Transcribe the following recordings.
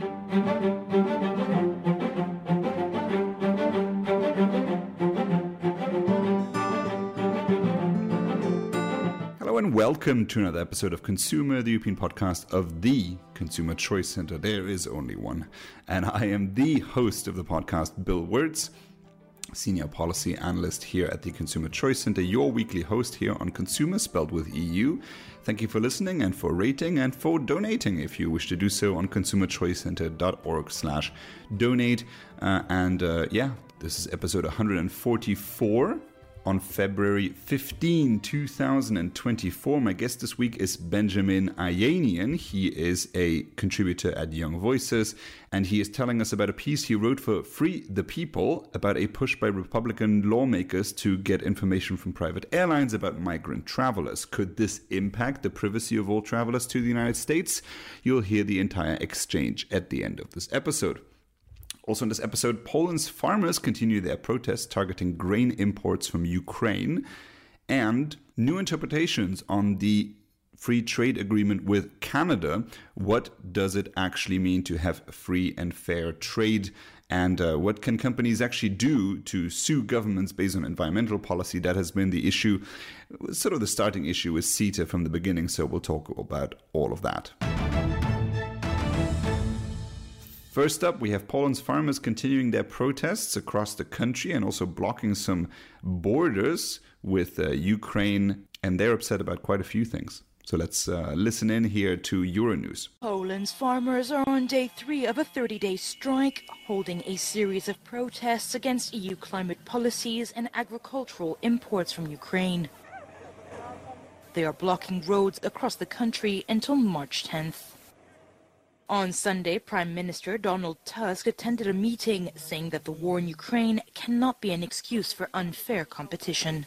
Hello and welcome to another episode of ConsEUmer, the European podcast of the Consumer Choice Center. There is only one. And I am the host of the podcast, Bill Wirtz, Senior Policy Analyst here at the Consumer Choice Center, your weekly host here on ConsEUmer, spelled with EU. Thank you for listening and for rating and for donating if you wish to do so on consumerchoicecenter.org slash donate. Uh, and uh, yeah, this is episode 144 on February 15, 2024. My guest this week is Benjamin Ayanian. He is a contributor at Young Voices, and he is telling us about a piece he wrote for Free the People about a push by Republican lawmakers to get information from private airlines about migrant travelers. Could this impact the privacy of all travelers to the United States? You'll hear the entire exchange at the end of this episode. Also, in this episode, Poland's farmers continue their protests targeting grain imports from Ukraine and new interpretations on the free trade agreement with Canada. What does it actually mean to have free and fair trade? And uh, what can companies actually do to sue governments based on environmental policy? That has been the issue, sort of the starting issue with CETA from the beginning. So we'll talk about all of that. First up, we have Poland's farmers continuing their protests across the country and also blocking some borders with uh, Ukraine, and they're upset about quite a few things. So let's uh, listen in here to Euronews. Poland's farmers are on day three of a 30 day strike, holding a series of protests against EU climate policies and agricultural imports from Ukraine. They are blocking roads across the country until March 10th. On Sunday, Prime Minister Donald Tusk attended a meeting saying that the war in Ukraine cannot be an excuse for unfair competition.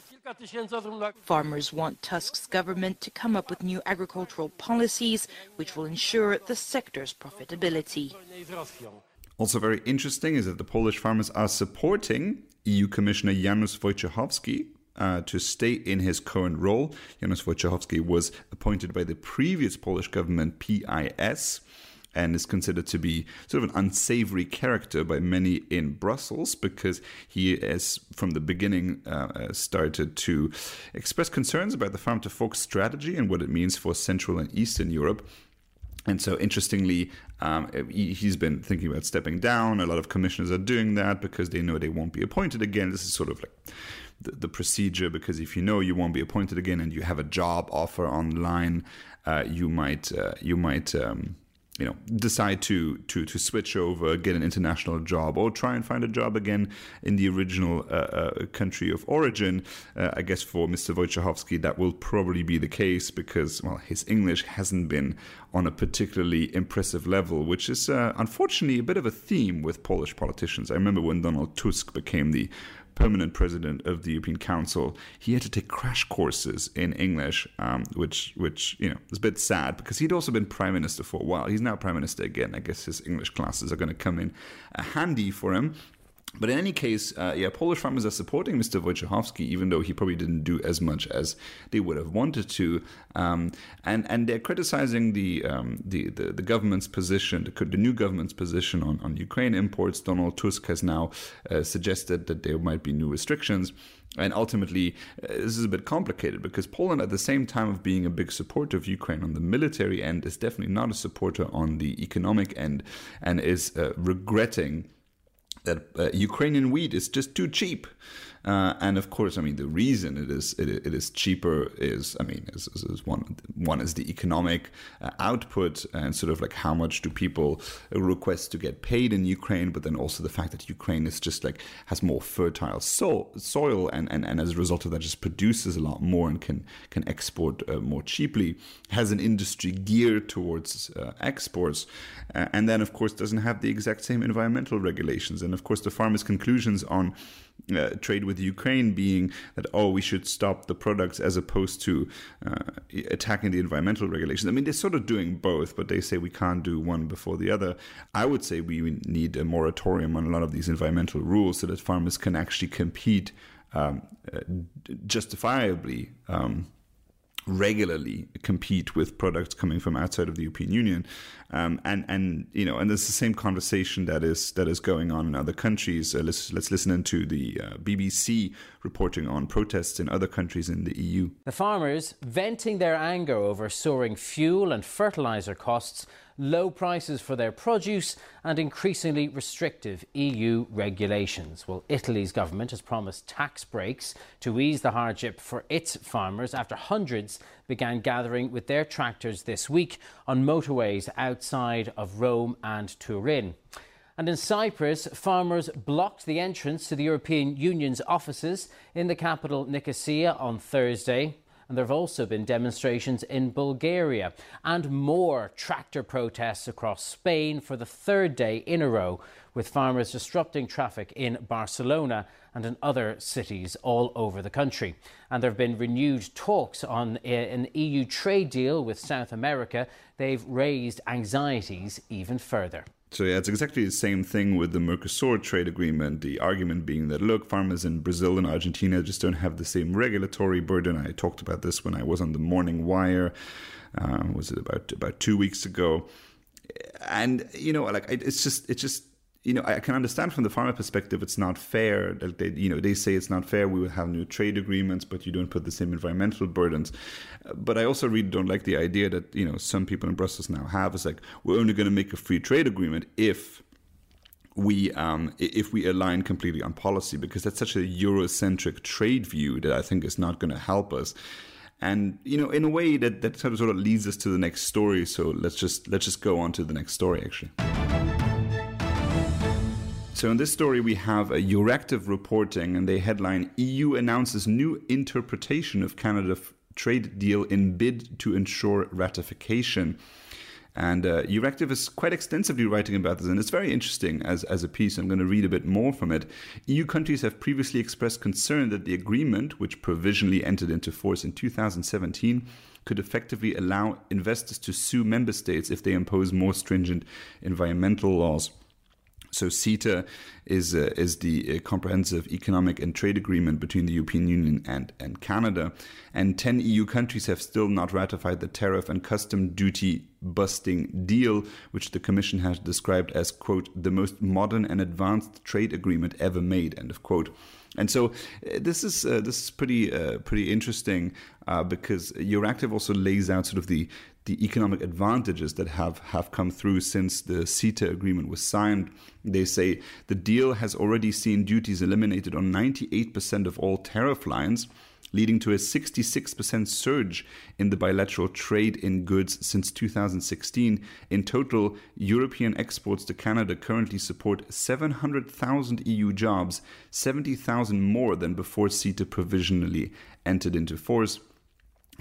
Farmers want Tusk's government to come up with new agricultural policies which will ensure the sector's profitability. Also, very interesting is that the Polish farmers are supporting EU Commissioner Janusz Wojciechowski, uh, to stay in his current role. Janusz Wojciechowski was appointed by the previous Polish government, PIS, and is considered to be sort of an unsavory character by many in Brussels because he has, from the beginning, uh, started to express concerns about the farm to fork strategy and what it means for Central and Eastern Europe. And so, interestingly, um, he's been thinking about stepping down. A lot of commissioners are doing that because they know they won't be appointed again. This is sort of like the, the procedure because if you know you won't be appointed again and you have a job offer online, uh, you might uh, you might um, you know decide to to to switch over get an international job or try and find a job again in the original uh, uh, country of origin uh, i guess for mr wojciechowski that will probably be the case because well his english hasn't been on a particularly impressive level which is uh, unfortunately a bit of a theme with polish politicians. I remember when donald tusk became the permanent president of the European Council, he had to take crash courses in English, um, which which you know is a bit sad because he'd also been prime minister for a while. He's now prime minister again. I guess his English classes are going to come in uh, handy for him. But in any case, uh, yeah, Polish farmers are supporting Mr. Wojciechowski, even though he probably didn't do as much as they would have wanted to, um, and and they're criticizing the um, the, the, the government's position, the, the, new government's position on, on Ukraine imports. Donald Tusk has now uh, suggested that there might be new restrictions. And ultimately, uh, this is a bit complicated because Poland, at the same time of being a big supporter of Ukraine on the military end, is definitely not a supporter on the economic end and is uh, regretting that uh, Ukrainian wheat is just too cheap. Uh, and of course, I mean, the reason it is it, it is cheaper is, I mean, is, is, is one one is the economic uh, output and sort of like how much do people request to get paid in Ukraine, but then also the fact that Ukraine is just like has more fertile so, soil and, and and as a result of that, just produces a lot more and can can export uh, more cheaply. Has an industry geared towards uh, exports, uh, and then of course doesn't have the exact same environmental regulations. And of course, the farmers' conclusions on uh, trade with Ukraine being that oh we should stop the products as opposed to uh, attacking the environmental regulations. I mean they're sort of doing both, but they say we can't do one before the other. I would say we need a moratorium on a lot of these environmental rules so that farmers can actually compete um, uh, justifiably. Um, regularly compete with products coming from outside of the European Union, um, and and you know, and it's the same conversation that is that is going on in other countries. Uh, let's let's listen into the uh, BBC reporting on protests in other countries in the EU. The farmers venting their anger over soaring fuel and fertilizer costs low prices for their produce, and increasingly restrictive EU regulations. Well, Italy's government has promised tax breaks to ease the hardship for its farmers after hundreds began gathering with their tractors this week on motorways outside of Rome and Turin. And in Cyprus, farmers blocked the entrance to the European Union's offices in the capital Nicosia on Thursday. And there have also been demonstrations in Bulgaria and more tractor protests across Spain for the third day in a row, with farmers disrupting traffic in Barcelona and in other cities all over the country. And there have been renewed talks on eh, an EU trade deal with South America. They've raised anxieties even further. So yeah, it's exactly the same thing with the Mercosur trade agreement. The argument being that look, farmers in Brazil and Argentina just don't have the same regulatory burden. I talked about this when I was on the Morning Wire. Um, was it about about two weeks ago? And you know, like it's just it's just you know, I can understand from the farmer perspective, it's not fair. Like they, you know, they say it's not fair. We will have new trade agreements, but you don't put the same environmental burdens. But I also really don't like the idea that you know some people in Brussels now have is like we're only going to make a free trade agreement if we um, if we align completely on policy, because that's such a Eurocentric trade view that I think is not going to help us. And you know, in a way, that that sort of sort of leads us to the next story. So let's just let's just go on to the next story, actually. So in this story, we have a Euractiv reporting, and they headline EU announces new interpretation of Canada trade deal in bid to ensure ratification. And uh, Euractiv is quite extensively writing about this, and it's very interesting as, as a piece. I'm going to read a bit more from it. EU countries have previously expressed concern that the agreement, which provisionally entered into force in 2017, could effectively allow investors to sue member states if they impose more stringent environmental laws. So CETA is uh, is the uh, comprehensive economic and trade agreement between the European Union and and Canada, and ten EU countries have still not ratified the tariff and custom duty busting deal, which the Commission has described as quote the most modern and advanced trade agreement ever made end of quote. And so uh, this is uh, this is pretty uh, pretty interesting uh, because Euractiv also lays out sort of the the economic advantages that have, have come through since the CETA agreement was signed. They say the deal has already seen duties eliminated on 98% of all tariff lines, leading to a 66% surge in the bilateral trade in goods since 2016. In total, European exports to Canada currently support 700,000 EU jobs, 70,000 more than before CETA provisionally entered into force.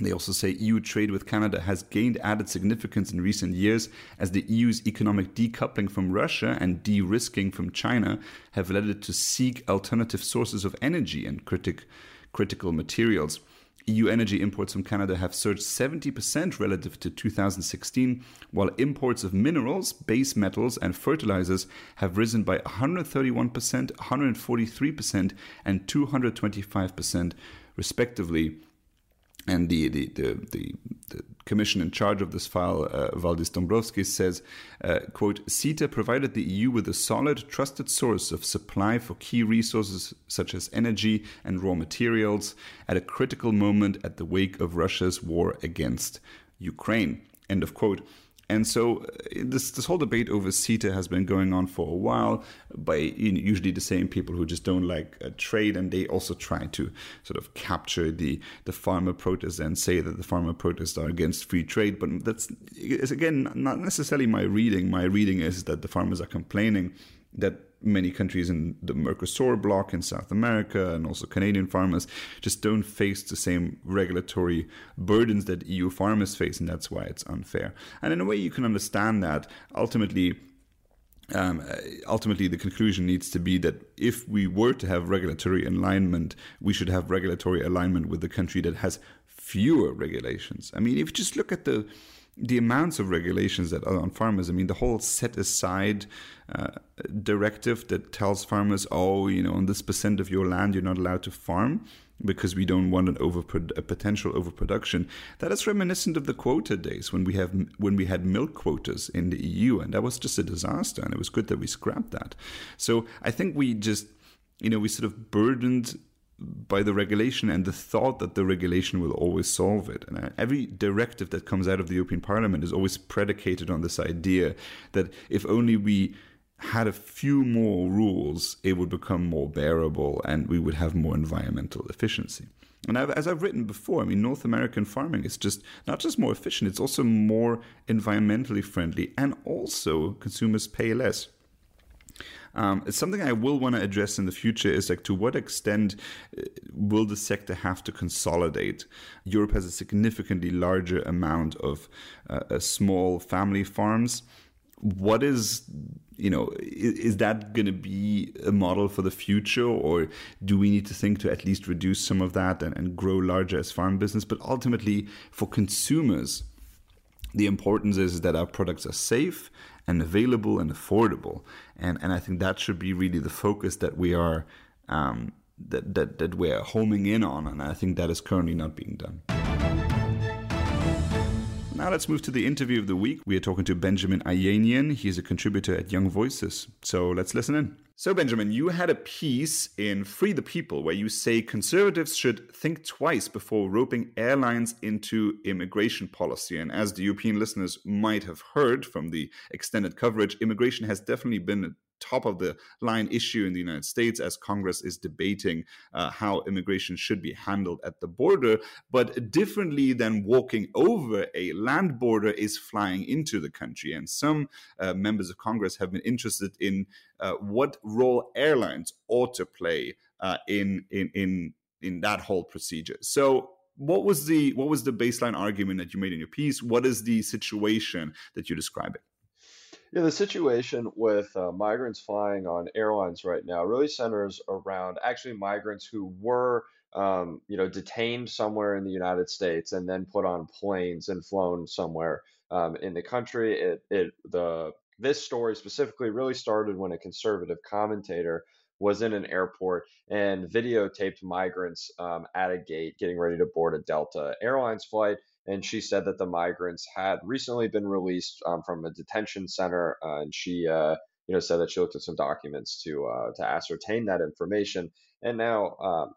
They also say EU trade with Canada has gained added significance in recent years as the EU's economic decoupling from Russia and de risking from China have led it to seek alternative sources of energy and critic, critical materials. EU energy imports from Canada have surged 70% relative to 2016, while imports of minerals, base metals, and fertilizers have risen by 131%, 143%, and 225%, respectively and the, the, the, the, the commission in charge of this file, uh, Valdis Dombrovskis, says, uh, quote, CETA provided the EU with a solid, trusted source of supply for key resources such as energy and raw materials at a critical moment at the wake of Russia's war against Ukraine, end of quote. And so uh, this this whole debate over CETA has been going on for a while by usually the same people who just don't like uh, trade, and they also try to sort of capture the the farmer protests and say that the farmer protests are against free trade. But that's again not necessarily my reading. My reading is that the farmers are complaining that many countries in the Mercosur bloc in South America and also Canadian farmers just don't face the same regulatory burdens that EU farmers face, and that's why it's unfair. And in a way, you can understand that ultimately. Um, ultimately, the conclusion needs to be that if we were to have regulatory alignment, we should have regulatory alignment with the country that has fewer regulations. I mean, if you just look at the the amounts of regulations that are on farmers. I mean, the whole set aside uh, directive that tells farmers, oh, you know, on this percent of your land, you're not allowed to farm. because we don't want an over a potential overproduction. That is reminiscent of the quota days when we have when we had milk quotas in the EU, and that was just a disaster. And it was good that we scrapped that. So I think we just you know we sort of burdened by the regulation and the thought that the regulation will always solve it. And uh, every directive that comes out of the European Parliament is always predicated on this idea that if only we had a few more rules, it would become more bearable and we would have more environmental efficiency. And as I've written before, I mean, North American farming is just not just more efficient, it's also more environmentally friendly, and also consumers pay less. Um, it's something I will want to address in the future is like to what extent uh, will the sector have to consolidate? Europe has a significantly larger amount of uh, small family farms. What is you know is that going to be a model for the future or do we need to think to at least reduce some of that and, and grow larger as farm business but ultimately for consumers the importance is that our products are safe and available and affordable. And and I think that should be really the focus that we are um, that that that we're homing in on. And I think that is currently not being done. Now let's move to the interview of the week. We are talking to Benjamin Ayanian. He's a contributor at Young Voices. So let's listen in. So, Benjamin, you had a piece in Free the People where you say conservatives should think twice before roping airlines into immigration policy. And as the European listeners might have heard from the extended coverage, immigration has definitely been top of the line issue in the United States as Congress is debating uh, how immigration should be handled at the border. But differently than walking over a land border is flying into the country. And some uh, members of Congress have been interested in uh, what role airlines ought to play uh, in, in, in, in that whole procedure. So what was the what was the baseline argument that you made in your piece? What is the situation that you're describing? Yeah, the situation with uh, migrants flying on airlines right now really centers around actually migrants who were, um, you know, detained somewhere in the United States and then put on planes and flown somewhere um, in the country. It, it, the this story specifically really started when a conservative commentator was in an airport and videotaped migrants um, at a gate getting ready to board a Delta Airlines flight and she said that the migrants had recently been released um, from a detention center, uh, and she, uh, you know, said that she looked at some documents to uh, to ascertain that information. And now, um,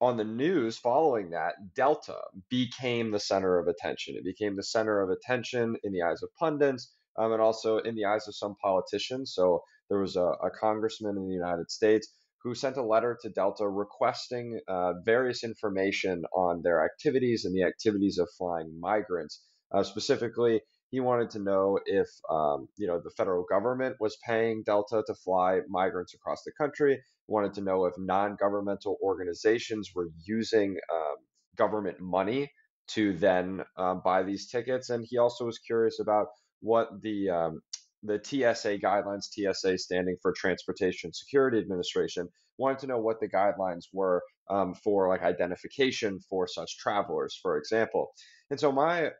on the news following that, Delta became the center of attention. It became the center of attention in the eyes of pundits. Um, and also in the eyes of some politicians. So there was a, a congressman in the United States who sent a letter to Delta requesting uh, various information on their activities and the activities of flying migrants. Uh, specifically, he wanted to know if um, you know the federal government was paying Delta to fly migrants across the country. He wanted to know if non-governmental organizations were using um, government money to then um, buy these tickets, and he also was curious about what the um, the TSA guidelines, TSA standing for Transportation Security Administration, wanted to know what the guidelines were um, for like identification for such travelers, for example. And so my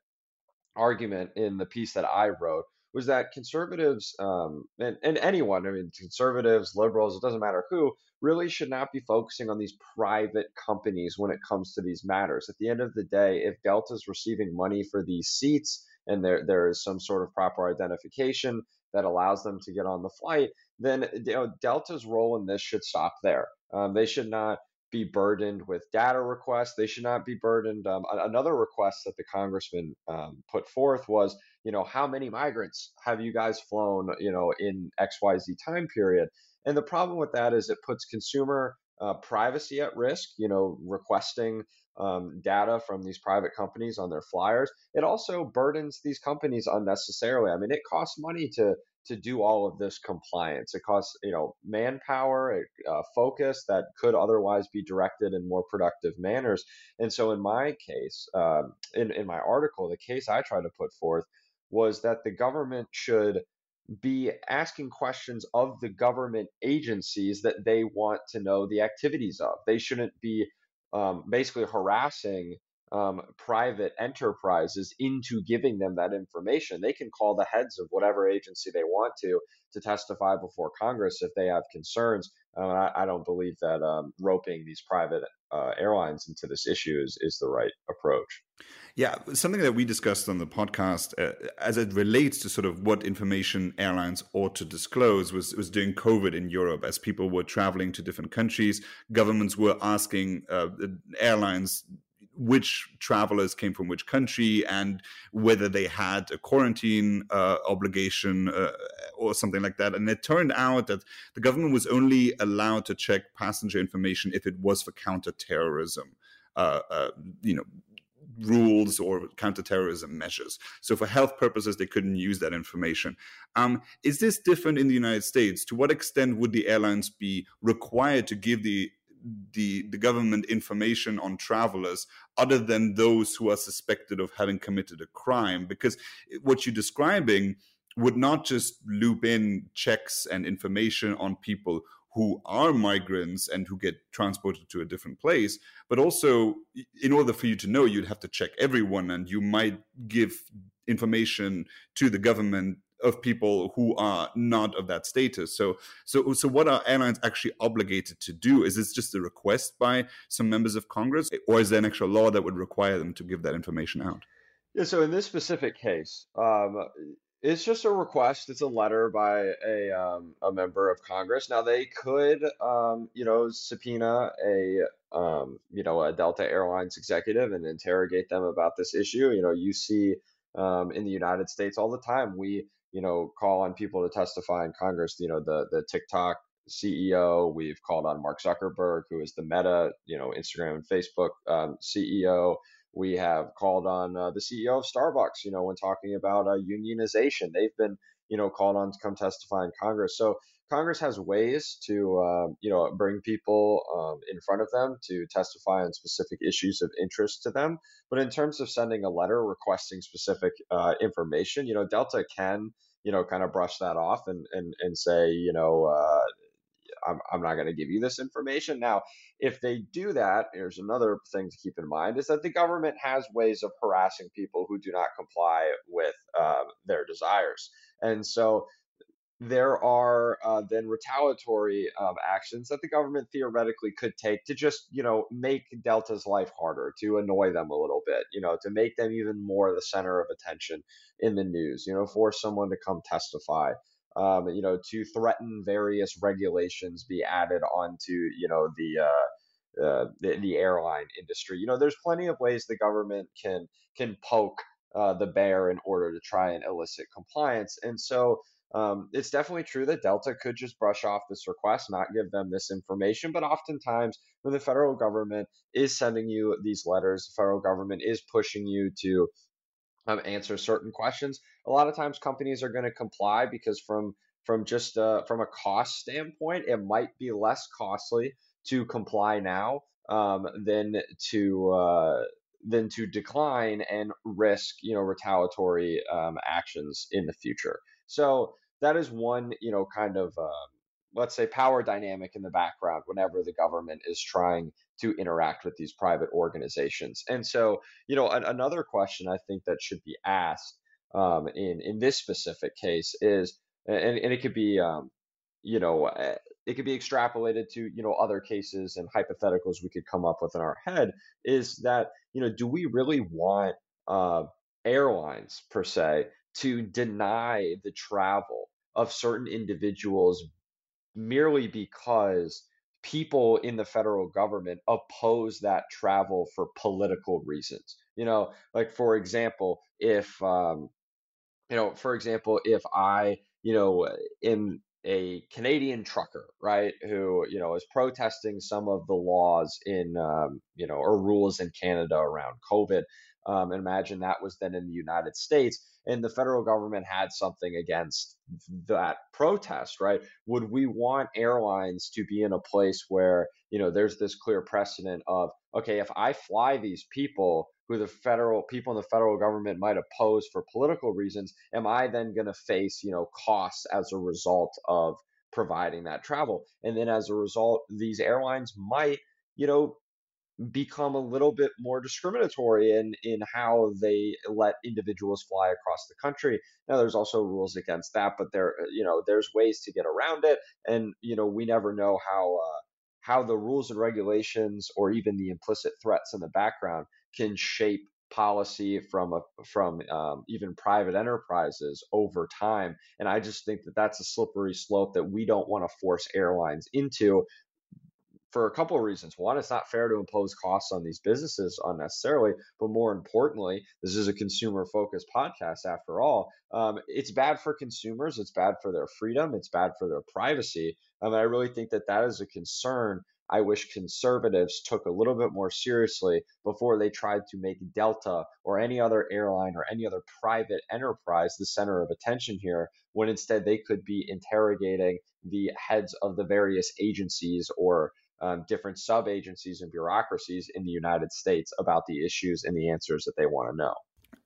argument in the piece that I wrote was that conservatives um, and, and anyone, I mean, conservatives, liberals, it doesn't matter who, really should not be focusing on these private companies when it comes to these matters. At the end of the day, if Delta is receiving money for these seats, and there there is some sort of proper identification that allows them to get on the flight, then you know, Delta's role in this should stop there. Um, they should not be burdened with data requests. They should not be burdened. Um, another request that the congressman um, put forth was, you know, how many migrants have you guys flown, you know, in X Y Z time period? And the problem with that is it puts consumer uh, privacy at risk. You know, requesting um, data from these private companies on their flyers. It also burdens these companies unnecessarily. I mean, it costs money to to do all of this compliance. It costs you know manpower, uh, focus that could otherwise be directed in more productive manners. And so, in my case, um, in in my article, the case I tried to put forth was that the government should be asking questions of the government agencies that they want to know the activities of. They shouldn't be um, basically harassing um, private enterprises into giving them that information. They can call the heads of whatever agency they want to to testify before Congress if they have concerns. Uh, I, I, don't believe that um, roping these private uh, airlines into this issue is, is the right approach. Yeah, something that we discussed on the podcast uh, as it relates to sort of what information airlines ought to disclose was was during COVID in Europe as people were traveling to different countries, governments were asking uh, airlines which travelers came from which country and whether they had a quarantine uh, obligation uh, or something like that. And it turned out that the government was only allowed to check passenger information if it was for counterterrorism. Uh, uh you know, rules or counterterrorism measures. So for health purposes, they couldn't use that information. Um, is this different in the United States? To what extent would the airlines be required to give the the the government information on travelers other than those who are suspected of having committed a crime. Because what you're describing would not just loop in checks and information on people who are migrants and who get transported to a different place but also in order for you to know you'd have to check everyone and you might give information to the government of people who are not of that status. So, so, so, what are airlines actually obligated to do? Is this just a request by some members of Congress, or is there an actual law that would require them to give that information out? Yeah. So, in this specific case, um, it's just a request. It's a letter by a um, a member of Congress. Now, they could, um, you know, subpoena a um, you know a Delta Airlines executive and interrogate them about this issue. You know, you see um, in the United States all the time. We you know, call on people to testify in Congress. You know, the the TikTok CEO. We've called on Mark Zuckerberg, who is the Meta, you know, Instagram and Facebook um, CEO. We have called on uh, the CEO of Starbucks, you know, when talking about uh, unionization. They've been, you know, called on to come testify in Congress. So Congress has ways to, um, you know, bring people um, in front of them to testify on specific issues of interest to them. But in terms of sending a letter requesting specific uh, information, you know, Delta can, you know, kind of brush that off and and and say, you know, uh, I'm, I'm not going to give you this information. Now, if they do that, here's another thing to keep in mind is that the government has ways of harassing people who do not comply with uh, their desires. And so there are uh, then retaliatory um, actions that the government theoretically could take to just you know make delta's life harder to annoy them a little bit you know to make them even more the center of attention in the news you know force someone to come testify um, you know to threaten various regulations be added onto you know the uh, uh, the, the airline industry. You know there's plenty of ways the government can can poke uh, the bear in order to try and elicit compliance and so um, it's definitely true that Delta could just brush off this request, not give them this information. But oftentimes, when the federal government is sending you these letters, the federal government is pushing you to um, answer certain questions. A lot of times, companies are going to comply because from from just uh, from a cost standpoint, it might be less costly to comply now um, than to uh, than to decline and risk you know retaliatory um, actions in the future. So that is one, you know, kind of um, let's say power dynamic in the background whenever the government is trying to interact with these private organizations. And so, you know, an, another question I think that should be asked um, in in this specific case is, and, and it could be, um, you know, it could be extrapolated to you know other cases and hypotheticals we could come up with in our head. Is that you know, do we really want uh, airlines per se to deny the travel of certain individuals merely because people in the federal government oppose that travel for political reasons. You know, like for example, if um, you know, for example, if I, you know, am a Canadian trucker, right, who you know is protesting some of the laws in, um, you know, or rules in Canada around COVID, um, imagine that was then in the United States and the federal government had something against that protest, right? Would we want airlines to be in a place where, you know, there's this clear precedent of, okay, if I fly these people who the federal people in the federal government might oppose for political reasons, am I then going to face, you know, costs as a result of providing that travel? And then as a result, these airlines might, you know, become a little bit more discriminatory in in how they let individuals fly across the country. Now there's also rules against that, but there you know there's ways to get around it, and you know we never know how uh, how the rules and regulations or even the implicit threats in the background can shape policy from a from um, even private enterprises over time and i just think that that's a slippery slope that we don't want to force airlines into for a couple of reasons. One, it's not fair to impose costs on these businesses unnecessarily, but more importantly, this is a consumer focused podcast after all. Um, it's bad for consumers, it's bad for their freedom, it's bad for their privacy. Um, I really think that that is a concern I wish conservatives took a little bit more seriously before they tried to make Delta or any other airline or any other private enterprise the center of attention here, when instead they could be interrogating the heads of the various agencies or um, different sub agencies and bureaucracies in the United States about the issues and the answers that they want to know.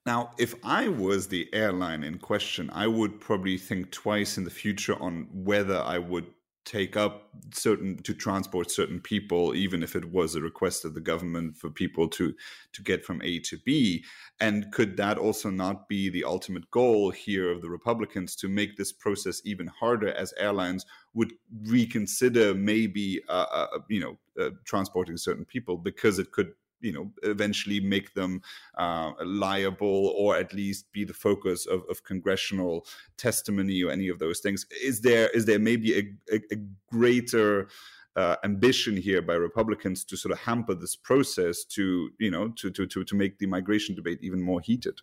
Now, if I was the airline in question, I would probably think twice in the future on whether I would take up certain to transport certain people even if it was a request of the government for people to to get from a to b? And could that also not be the ultimate goal here of the republicans to make this process even harder as airlines would reconsider maybe uh, uh, you know uh, transporting certain people because it could you know eventually make them uh, liable or at least be the focus of, of, congressional testimony or any of those things. Is there is there maybe a, a, a greater uh, ambition here by Republicans to sort of hamper this process to you know to to to, to make the migration debate even more heated?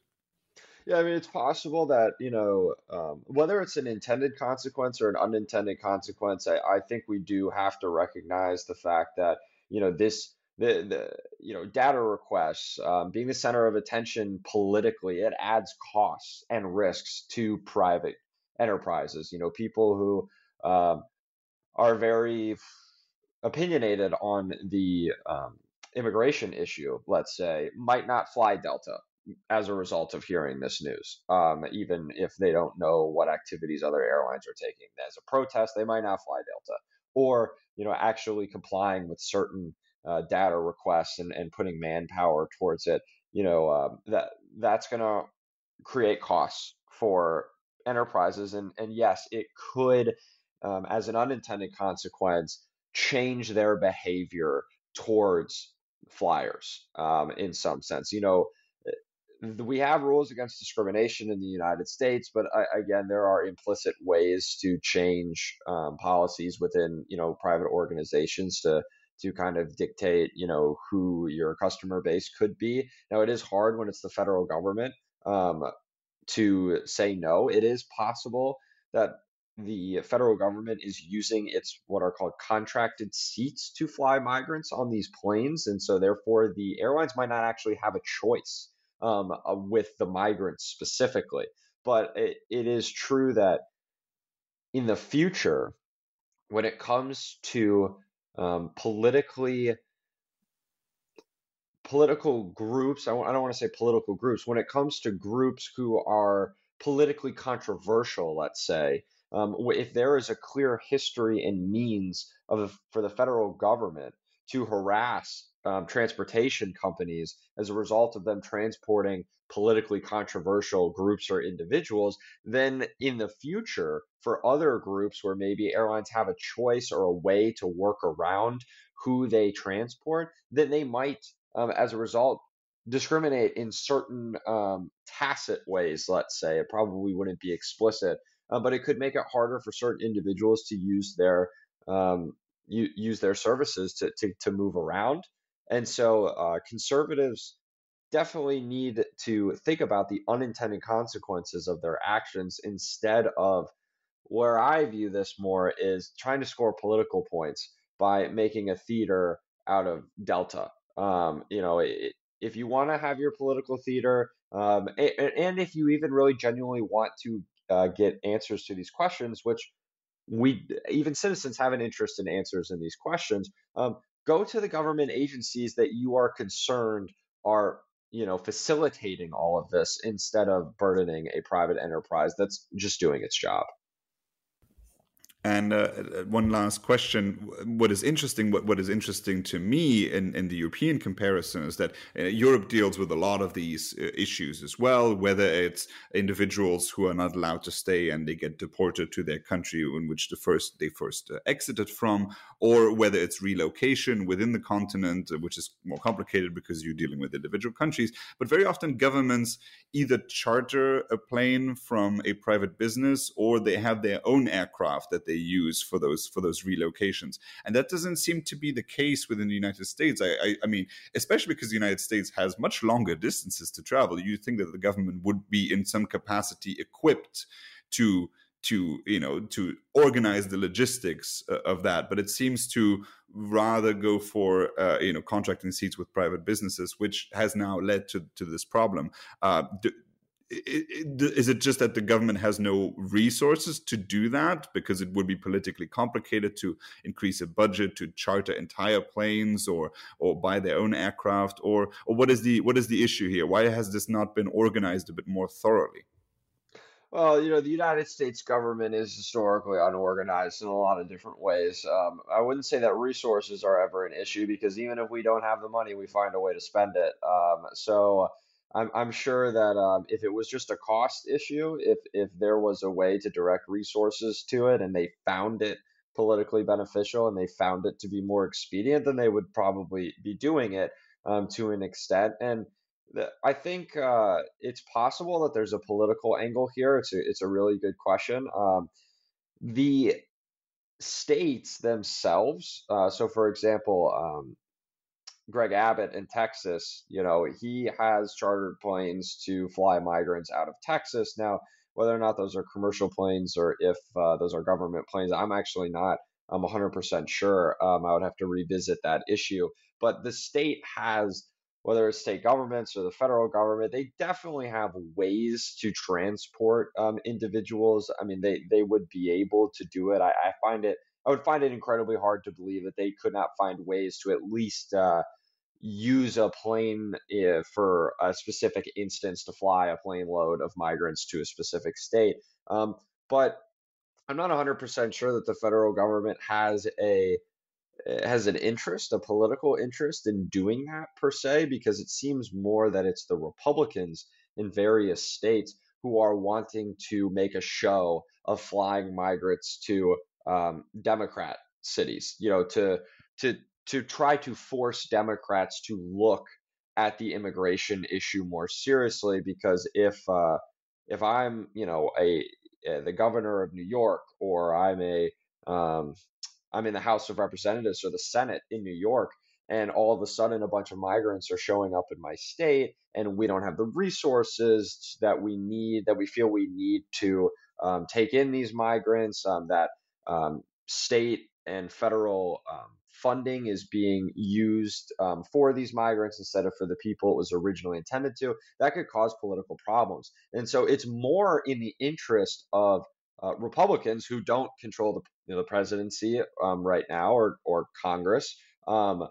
Yeah, I mean, it's possible that, you know, um, whether it's an intended consequence or an unintended consequence, I, I think we do have to recognize the fact that, you know, this the, the you know data requests um, being the center of attention politically it adds costs and risks to private enterprises you know people who um, are very opinionated on the um, immigration issue let's say might not fly delta as a result of hearing this news um, even if they don't know what activities other airlines are taking as a protest they might not fly delta. Or you know actually complying with certain uh, data requests and, and putting manpower towards it, you know, um, that that's going to create costs for enterprises. And, and yes, it could, um, as an unintended consequence, change their behavior towards flyers um, in some sense. You know, eh, we have rules against discrimination in the United States, but I, again, there are implicit ways to change um, policies within you know private organizations to to kind of dictate, you know, who your customer base could be. Now, it is hard when it's the federal government um, to say no. It is possible that the federal government is using its what are called contracted seats to fly migrants on these planes, and so therefore the airlines might not actually have a choice um, with the migrants specifically. But it, it is true that in the future, when it comes to um, politically political groups I w- I don't want to say political groups when it comes to groups who are politically controversial let's say um, if there is a clear history and means of for the federal government to harass um, transportation companies as a result of them transporting politically controversial groups or individuals, then in the future, for other groups where maybe airlines have a choice or a way to work around who they transport, then they might, um, as a result, discriminate in certain um, tacit ways, let's say. It probably wouldn't be explicit, uh, but it could make it harder for certain individuals to use their um, use their services to, to, to move around. And so uh, conservatives definitely need to think about the unintended consequences of their actions instead of where I view this more is trying to score political points by making a theater out of Delta. Um, you know, it, if you want to have your political theater, um, and, and, if you even really genuinely want to uh, get answers to these questions, which we even citizens have an interest in answers in these questions, um, go to the government agencies that you are concerned are you know facilitating all of this instead of burdening a private enterprise that's just doing its job And uh, one last question: What is interesting? What what is interesting to me in, in the European comparison is that uh, Europe deals with a lot of these uh, issues as well. Whether it's individuals who are not allowed to stay and they get deported to their country in which the first they first uh, exited from, or whether it's relocation within the continent, uh, which is more complicated because you're dealing with individual countries. But very often, governments either charter a plane from a private business or they have their own aircraft that they they use for those for those relocations. And that doesn't seem to be the case within the United States. I, I, I mean, especially because the United States has much longer distances to travel. You think that the government would be in some capacity equipped to to you know to organize the logistics uh, of that but it seems to rather go for uh, you know contracting seats with private businesses which has now led to to this problem uh, do, is it just that the government has no resources to do that because it would be politically complicated to increase a budget to charter entire planes or or buy their own aircraft or or what is the what is the issue here why has this not been organized a bit more thoroughly well, you know, the United States government is historically unorganized in a lot of different ways. Um, I wouldn't say that resources are ever an issue because even if we don't have the money, we find a way to spend it. Um, so I'm, I'm sure that um, if it was just a cost issue, if if there was a way to direct resources to it and they found it politically beneficial and they found it to be more expedient, then they would probably be doing it um, to an extent. And the, I think uh, it's possible that there's a political angle here. It's a, it's a really good question. Um, the states themselves, uh, so for example, um, Greg Abbott in Texas, you know, he has chartered planes to fly migrants out of Texas. Now, whether or not those are commercial planes or if uh, those are government planes, I'm actually not I'm 100% sure. Um, I would have to revisit that issue. But the state has, whether it's state governments or the federal government, they definitely have ways to transport um, individuals. I mean, they, they would be able to do it. I, I find it I would find it incredibly hard to believe that they could not find ways to at least uh, use a plane uh, for a specific instance to fly a plane load of migrants to a specific state. Um, but I'm not 100% sure that the federal government has a eh, has an interest, a political interest in doing that per se, because it seems more that it's the Republicans in various states who are wanting to make a show of flying migrants to um, Democrat cities, you know, to to to try to force Democrats to look at the immigration issue more seriously. Because if uh, if I'm, you know, a, a, the governor of New York, or I'm a um, I'm in the House of Representatives or the Senate in New York, and all of a sudden a bunch of migrants are showing up in my state, and we don't have the resources that we need, that we feel we need to um, take in these migrants, um, that um, state and federal um, funding is being used um, for these migrants instead of for the people it was originally intended to, that could cause political problems. And so it's more in the interest of uh, Republicans who don't control the, you know, the presidency um, right now or, or Congress. Um,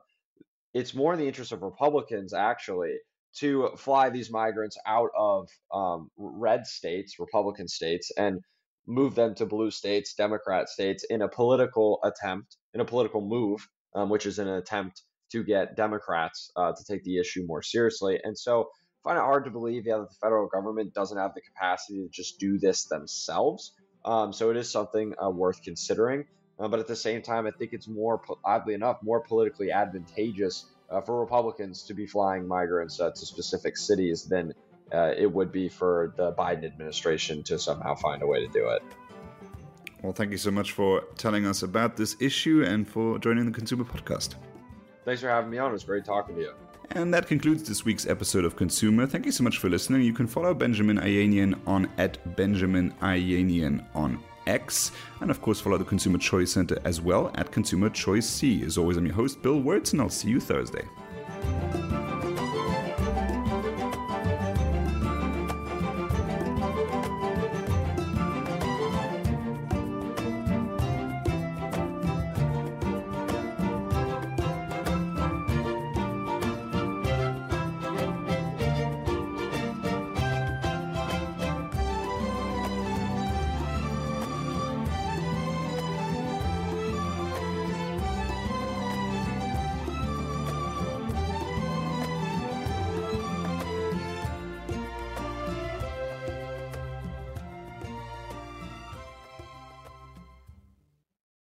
it's more in the interest of Republicans actually to fly these migrants out of um, red states, Republican states, and move them to blue states, Democrat states, in a political attempt, in a political move, um, which is an attempt to get Democrats uh, to take the issue more seriously. And so I find it hard to believe yeah, that the federal government doesn't have the capacity to just do this themselves. Um, so it is something uh, worth considering. Uh, but at the same time, I think it's more, oddly enough, more politically advantageous uh, for Republicans to be flying migrants uh, to specific cities than uh, it would be for the Biden administration to somehow find a way to do it. Well, thank you so much for telling us about this issue and for joining the ConsEUmer Podcast. Thanks for having me on. It was great talking to you. And that concludes this week's episode of ConsEUmer. Thank you so much for listening. You can follow Benjamin Ayanian on at Benjamin Ayanian on X, and of course follow the Consumer Choice Center as well at Consumer Choice C. As always, I'm your host, Bill Wirtz, and I'll see you Thursday.